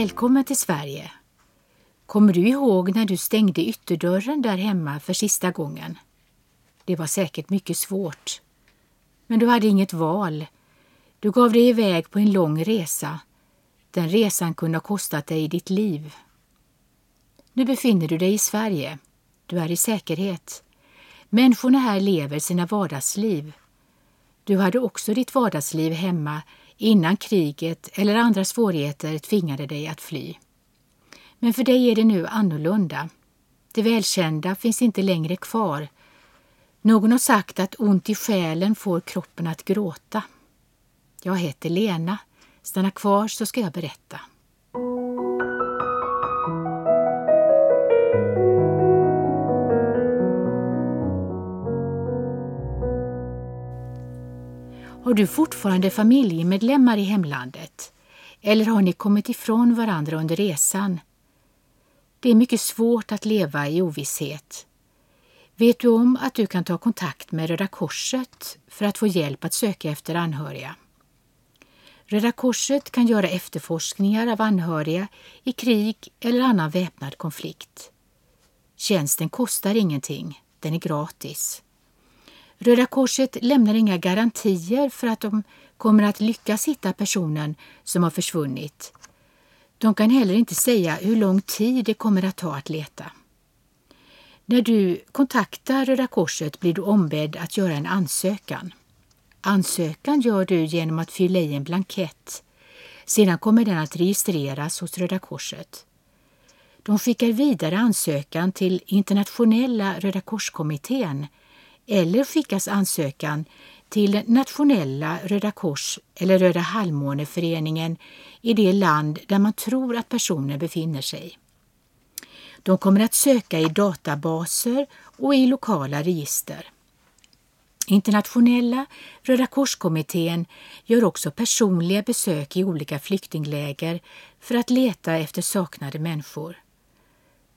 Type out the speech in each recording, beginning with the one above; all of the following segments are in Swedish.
Välkommen till Sverige. Kommer du ihåg när du stängde ytterdörren där hemma för sista gången? Det var säkert mycket svårt. Men du hade inget val. Du gav dig iväg på en lång resa. Den resan kunde ha kostat dig ditt liv. Nu befinner du dig i Sverige. Du är i säkerhet. Människorna här lever sina vardagsliv. Du hade också ditt vardagsliv hemma innan kriget eller andra svårigheter tvingade dig att fly. Men för dig är det nu annorlunda. Det välkända finns inte längre kvar. Någon har sagt att ont i själen får kroppen att gråta. Jag heter Lena. Stanna kvar så ska jag berätta. Har du fortfarande familjemedlemmar i hemlandet? Eller har ni kommit ifrån varandra under resan? Det är mycket svårt att leva i ovisshet. Vet du om att du kan ta kontakt med Röda Korset för att få hjälp att söka efter anhöriga? Röda Korset kan göra efterforskningar av anhöriga i krig eller annan väpnad konflikt. Tjänsten kostar ingenting, den är gratis. Röda Korset lämnar inga garantier för att de kommer att lyckas hitta personen som har försvunnit. De kan heller inte säga hur lång tid det kommer att ta att leta. När du kontaktar Röda Korset blir du ombedd att göra en ansökan. Ansökan gör du genom att fylla i en blankett. Sedan kommer den att registreras hos Röda Korset. De skickar vidare ansökan till Internationella Röda korskommittén eller skickas ansökan till Nationella Röda Kors eller Röda halvmåneföreningen i det land där man tror att personen befinner sig. De kommer att söka i databaser och i lokala register. Internationella Röda korskommittén gör också personliga besök i olika flyktingläger för att leta efter saknade människor.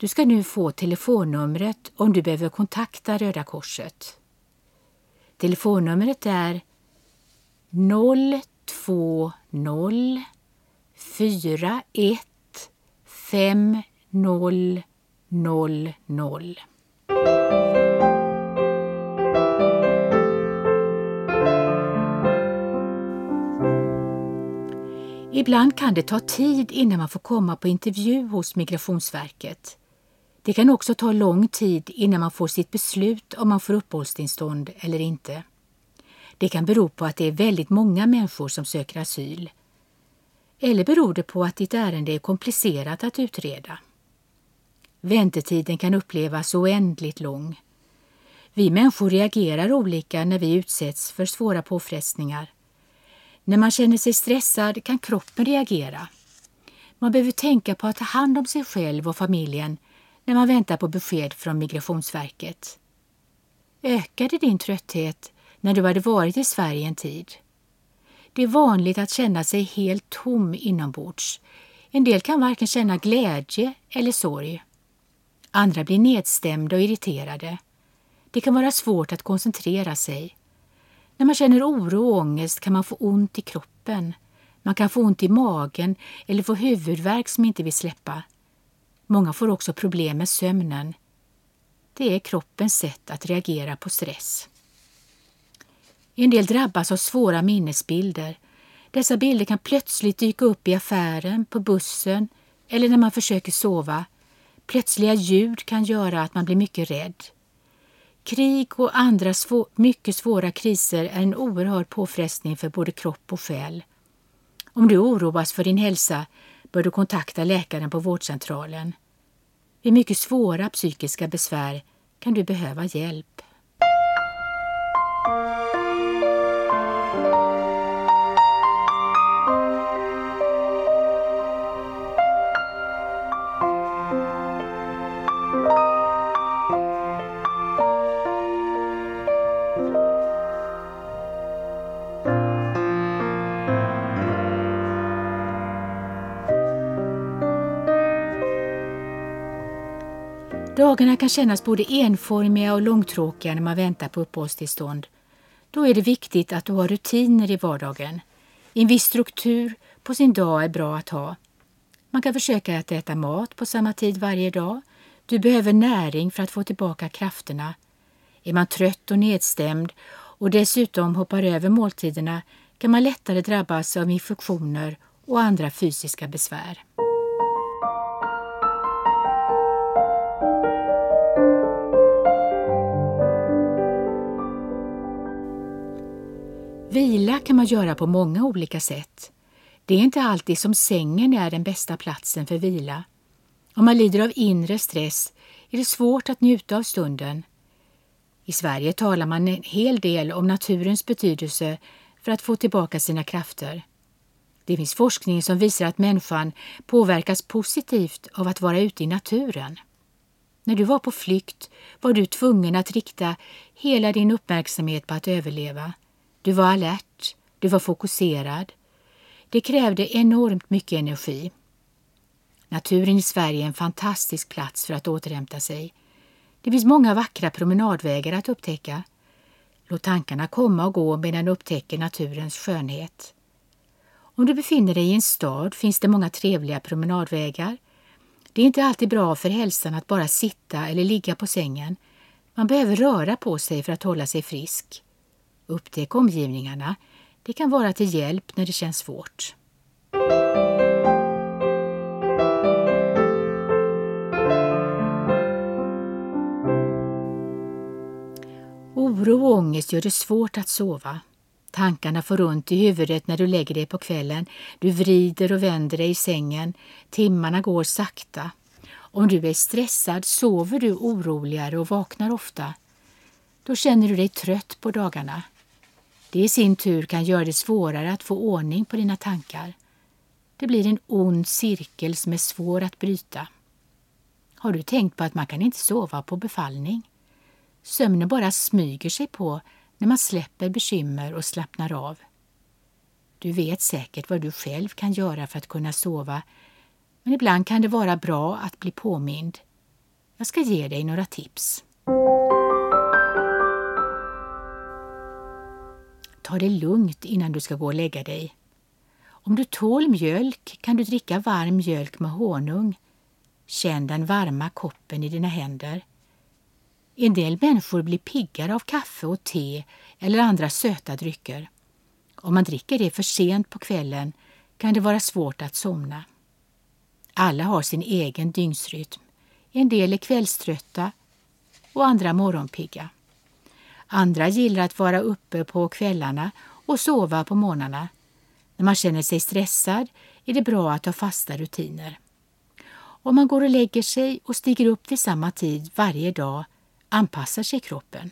du ska nu få telefonnumret om du behöver kontakta Röda Korset. Telefonnumret är 020 41 5000. Ibland kan det ta tid innan man får komma på intervju hos Migrationsverket. Det kan också ta lång tid innan man får sitt beslut om man får uppehållstillstånd eller inte. Det kan bero på att det är väldigt många människor som söker asyl. Eller beror det på att ditt ärende är komplicerat att utreda. Väntetiden kan upplevas oändligt lång. Vi människor reagerar olika när vi utsätts för svåra påfrestningar. När man känner sig stressad kan kroppen reagera. Man behöver tänka på att ta hand om sig själv och familjen när man väntar på besked från Migrationsverket. Ökade din trötthet när du hade varit i Sverige en tid? Det är vanligt att känna sig helt tom inombords. En del kan varken känna glädje eller sorg. Andra blir nedstämda och irriterade. Det kan vara svårt att koncentrera sig. När man känner oro och ångest kan man få ont i kroppen. Man kan få ont i magen eller få huvudvärk som inte vill släppa. Många får också problem med sömnen. Det är kroppens sätt att reagera på stress. En del drabbas av svåra minnesbilder. Dessa bilder kan plötsligt dyka upp i affären, på bussen eller när man försöker sova. Plötsliga ljud kan göra att man blir mycket rädd. Krig och andra svå mycket svåra kriser är en oerhörd påfrestning för både kropp och själ. Om du oroas för din hälsa bör du kontakta läkaren på vårdcentralen. Vid mycket svåra psykiska besvär kan du behöva hjälp. Dagarna kan kännas både enformiga och långtråkiga när man väntar på uppehållstillstånd. Då är det viktigt att du har rutiner i vardagen. En viss struktur på sin dag är bra att ha. Man kan försöka att äta mat på samma tid varje dag. Du behöver näring för att få tillbaka krafterna. Är man trött och nedstämd och dessutom hoppar över måltiderna kan man lättare drabbas av infektioner och andra fysiska besvär. Detta kan man göra på många olika sätt. Det är inte alltid som sängen är den bästa platsen för vila. Om man lider av inre stress är det svårt att njuta av stunden. I Sverige talar man en hel del om naturens betydelse för att få tillbaka sina krafter. Det finns forskning som visar att människan påverkas positivt av att vara ute i naturen. När du var på flykt var du tvungen att rikta hela din uppmärksamhet på att överleva. Du var alert, du var fokuserad. Det krävde enormt mycket energi. Naturen i Sverige är en fantastisk plats för att återhämta sig. Det finns många vackra promenadvägar att upptäcka. Låt tankarna komma och gå medan du upptäcker naturens skönhet. Om du befinner dig i en stad finns det många trevliga promenadvägar. Det är inte alltid bra för hälsan att bara sitta eller ligga på sängen. Man behöver röra på sig för att hålla sig frisk. Upptäck omgivningarna. Det kan vara till hjälp när det känns svårt. Oro och ångest gör det svårt att sova. Tankarna får runt i huvudet när du lägger dig på kvällen. Du vrider och vänder dig i sängen. Timmarna går sakta. Om du är stressad sover du oroligare och vaknar ofta. Då känner du dig trött på dagarna. Det i sin tur kan göra det svårare att få ordning på dina tankar. Det blir en ond cirkel som är svår att bryta. Har du tänkt på att man kan inte sova på befallning? Sömnen bara smyger sig på när man släpper bekymmer och slappnar av. Du vet säkert vad du själv kan göra för att kunna sova men ibland kan det vara bra att bli påmind. Jag ska ge dig några tips. Ta det lugnt innan du ska gå och lägga dig. Om du tål mjölk kan du dricka varm mjölk med honung. Känn den varma koppen i dina händer. En del människor blir piggare av kaffe och te eller andra söta drycker. Om man dricker det för sent på kvällen kan det vara svårt att somna. Alla har sin egen dygnsrytm. En del är kvällströtta och andra morgonpigga. Andra gillar att vara uppe på kvällarna och sova på morgnarna. När man känner sig stressad är det bra att ha fasta rutiner. Om man går och lägger sig och stiger upp vid samma tid varje dag anpassar sig kroppen.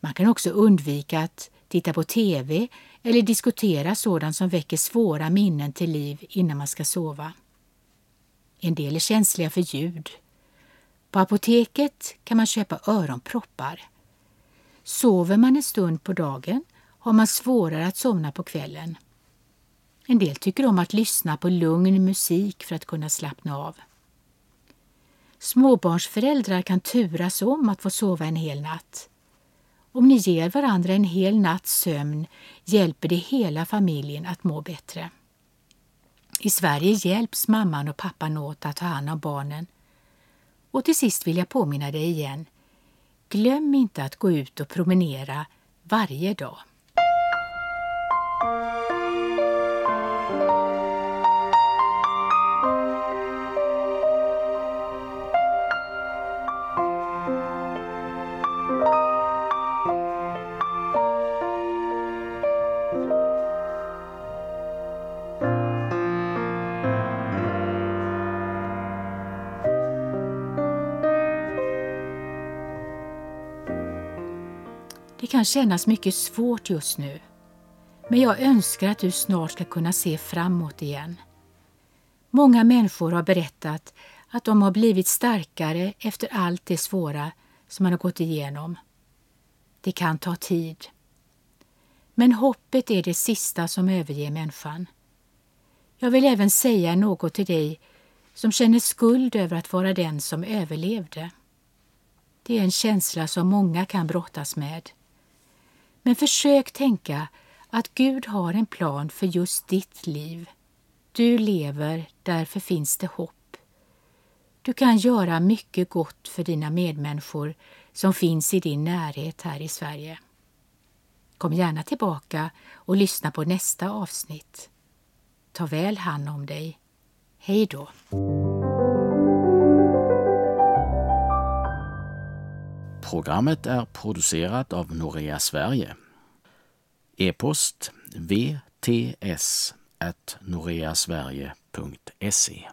Man kan också undvika att titta på TV eller diskutera sådant som väcker svåra minnen till liv innan man ska sova. En del är känsliga för ljud. På apoteket kan man köpa öronproppar. Sover man en stund på dagen har man svårare att somna på kvällen. En del tycker om att lyssna på lugn musik för att kunna slappna av. Småbarnsföräldrar kan turas om att få sova en hel natt. Om ni ger varandra en hel natts sömn hjälper det hela familjen att må bättre. I Sverige hjälps mamman och pappan åt att ta hand om barnen. Och till sist vill jag påminna dig igen. Glöm inte att gå ut och promenera varje dag. Kan kännas mycket svårt just nu. Men jag önskar att du snart ska kunna se framåt igen. Många människor har berättat att de har blivit starkare efter allt det svåra som man har gått igenom. Det kan ta tid. Men hoppet är det sista som överger människan. Jag vill även säga något till dig som känner skuld över att vara den som överlevde. Det är en känsla som många kan brottas med. Men försök tänka att Gud har en plan för just ditt liv. Du lever, därför finns det hopp. Du kan göra mycket gott för dina medmänniskor som finns i din närhet här i Sverige. Kom gärna tillbaka och lyssna på nästa avsnitt. Ta väl hand om dig. Hej då! Programmet är producerat av Norea Sverige. E-post vts noreasverige.se